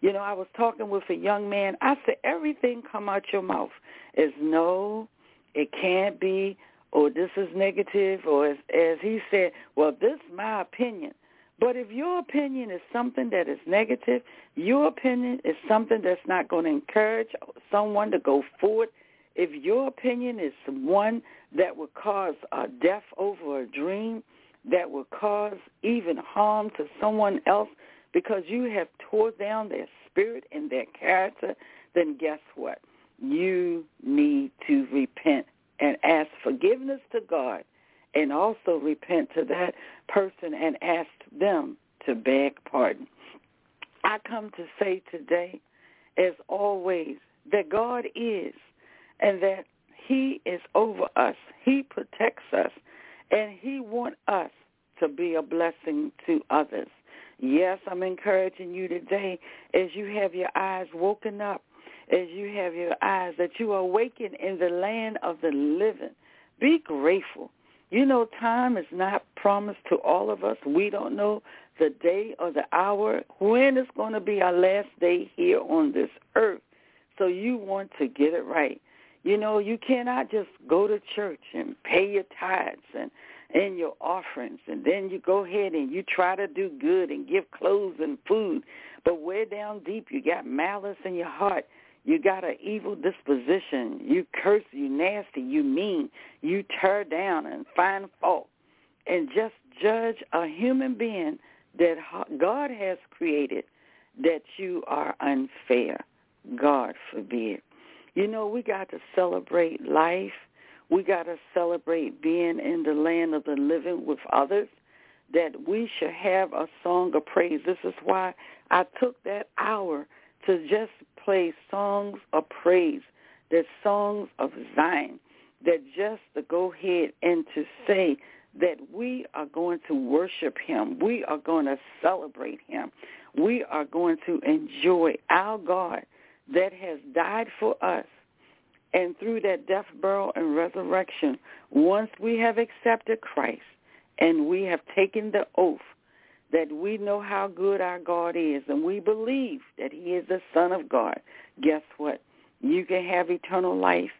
You know, I was talking with a young man. I said, everything come out your mouth is no, it can't be, or this is negative, or as, as he said, well, this is my opinion. But if your opinion is something that is negative, your opinion is something that's not going to encourage someone to go forward, if your opinion is one that would cause a death over a dream, that would cause even harm to someone else because you have tore down their spirit and their character, then guess what? You need to repent and ask forgiveness to God and also repent to that person and ask them to beg pardon. I come to say today, as always, that God is and that he is over us. He protects us and he wants us to be a blessing to others. Yes, I'm encouraging you today as you have your eyes woken up, as you have your eyes that you awaken in the land of the living. Be grateful. You know, time is not promised to all of us. We don't know the day or the hour when it's going to be our last day here on this earth. So you want to get it right. You know, you cannot just go to church and pay your tithes and and your offerings and then you go ahead and you try to do good and give clothes and food but way down deep you got malice in your heart you got an evil disposition. You curse, you nasty, you mean, you tear down and find fault and just judge a human being that God has created that you are unfair. God forbid. You know, we got to celebrate life. We got to celebrate being in the land of the living with others, that we should have a song of praise. This is why I took that hour to just play songs of praise, that songs of Zion, that just to go ahead and to say that we are going to worship him. We are going to celebrate him. We are going to enjoy our God that has died for us. And through that death, burial, and resurrection, once we have accepted Christ and we have taken the oath that we know how good our God is and we believe that he is the Son of God, guess what? You can have eternal life.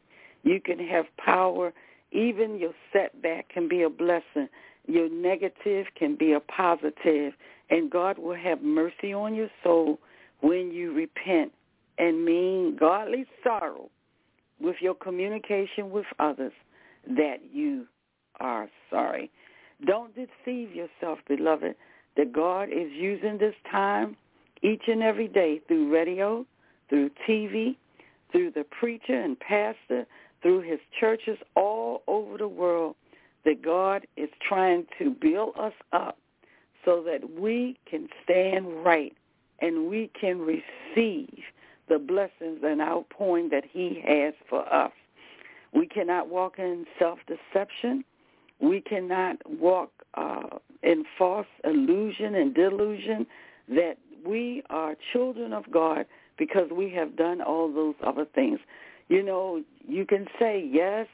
You can have power. Even your setback can be a blessing. Your negative can be a positive. And God will have mercy on your soul when you repent and mean godly sorrow with your communication with others that you are sorry. Don't deceive yourself, beloved that God is using this time each and every day through radio, through TV, through the preacher and pastor, through his churches all over the world, that God is trying to build us up so that we can stand right and we can receive the blessings and outpouring that he has for us. We cannot walk in self-deception. We cannot walk uh, in false illusion and delusion that we are children of God because we have done all those other things. You know, you can say, yes,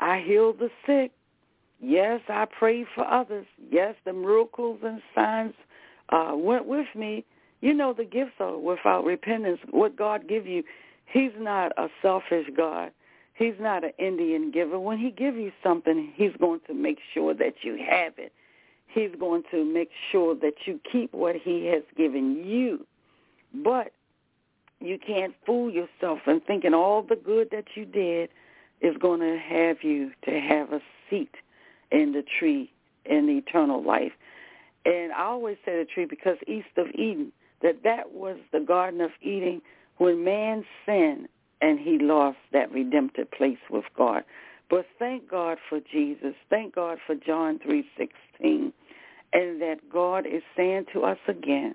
I healed the sick. Yes, I prayed for others. Yes, the miracles and signs uh, went with me. You know, the gifts are without repentance. What God give you, he's not a selfish God. He's not an Indian giver. When he give you something, he's going to make sure that you have it. He's going to make sure that you keep what he has given you. But you can't fool yourself in thinking all the good that you did is going to have you to have a seat in the tree in eternal life. And I always say the tree because east of Eden, that that was the Garden of Eden when man sinned and he lost that redemptive place with God. But thank God for Jesus. Thank God for John 3:16 and that God is saying to us again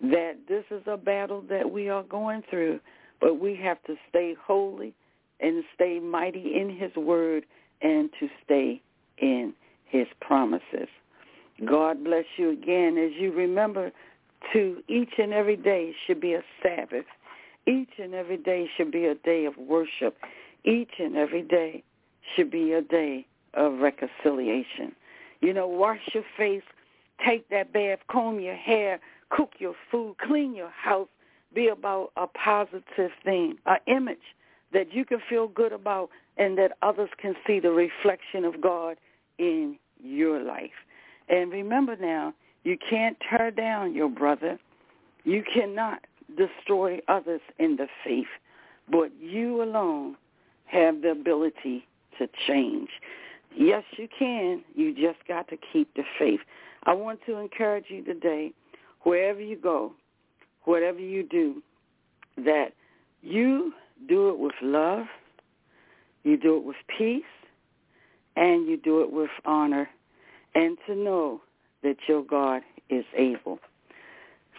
that this is a battle that we are going through, but we have to stay holy and stay mighty in his word and to stay in his promises. God bless you again as you remember to each and every day should be a Sabbath. Each and every day should be a day of worship. Each and every day should be a day of reconciliation. You know, wash your face, take that bath, comb your hair, cook your food, clean your house, be about a positive thing, an image that you can feel good about and that others can see the reflection of God in your life. And remember now, you can't tear down your brother. You cannot destroy others in the faith, but you alone have the ability to change. Yes, you can. You just got to keep the faith. I want to encourage you today, wherever you go, whatever you do, that you do it with love, you do it with peace, and you do it with honor, and to know that your God is able.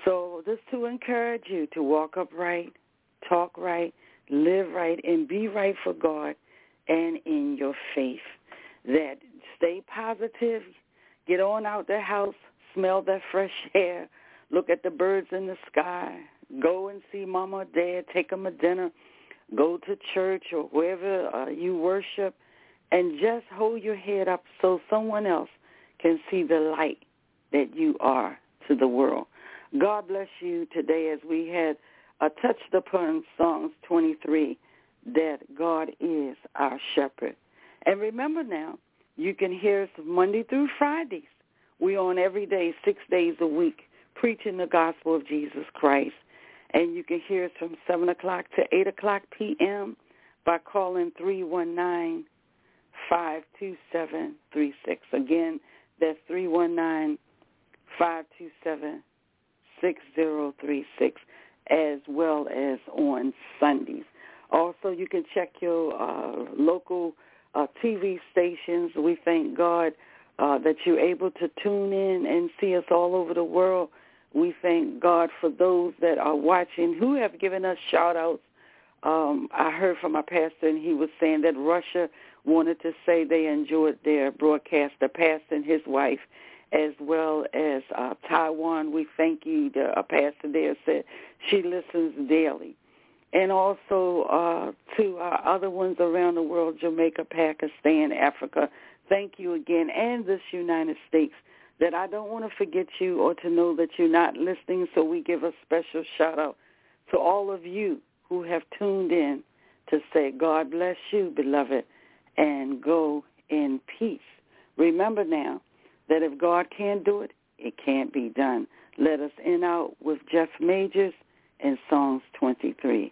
So just to encourage you to walk upright, talk right, live right, and be right for God and in your faith. That stay positive, get on out the house, smell that fresh air, look at the birds in the sky, go and see mama or dad, take them a dinner, go to church or wherever uh, you worship, and just hold your head up so someone else can see the light that you are to the world. God bless you today as we had uh, touched upon Psalms 23 that God is our shepherd. And remember now, you can hear us Monday through Fridays. We're on every day, six days a week, preaching the gospel of Jesus Christ. And you can hear us from 7 o'clock to 8 o'clock p.m. by calling 319-527-36. Again, that's 319 527-6036 as well as on Sundays. Also, you can check your uh, local uh, TV stations. We thank God uh, that you're able to tune in and see us all over the world. We thank God for those that are watching who have given us shout-outs. Um, I heard from our pastor, and he was saying that Russia wanted to say they enjoyed their broadcast, the pastor and his wife as well as uh, Taiwan. We thank you. The uh, pastor there said she listens daily. And also uh, to our other ones around the world, Jamaica, Pakistan, Africa. Thank you again. And this United States that I don't want to forget you or to know that you're not listening. So we give a special shout out to all of you who have tuned in to say, God bless you, beloved, and go in peace. Remember now, that if God can't do it, it can't be done. Let us end out with Jeff Majors and Psalms 23.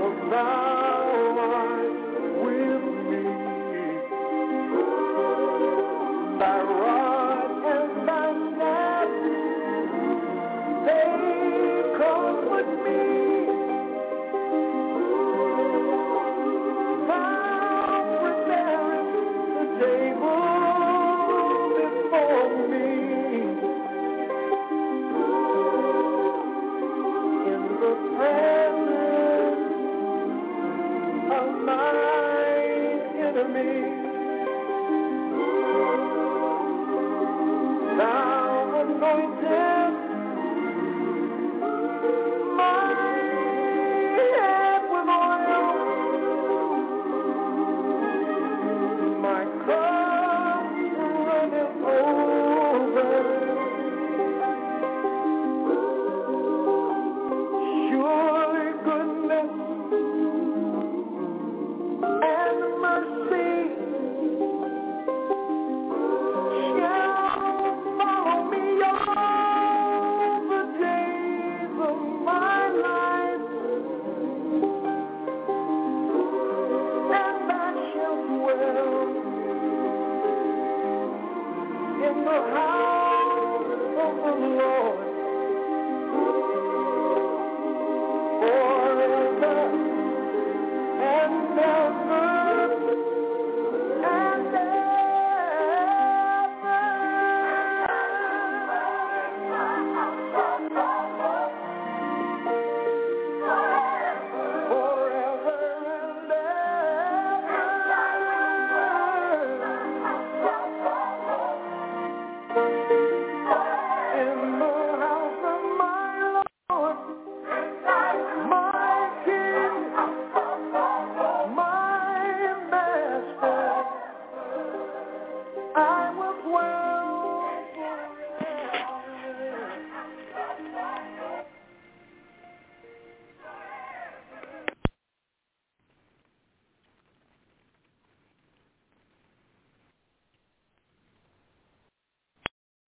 Lord.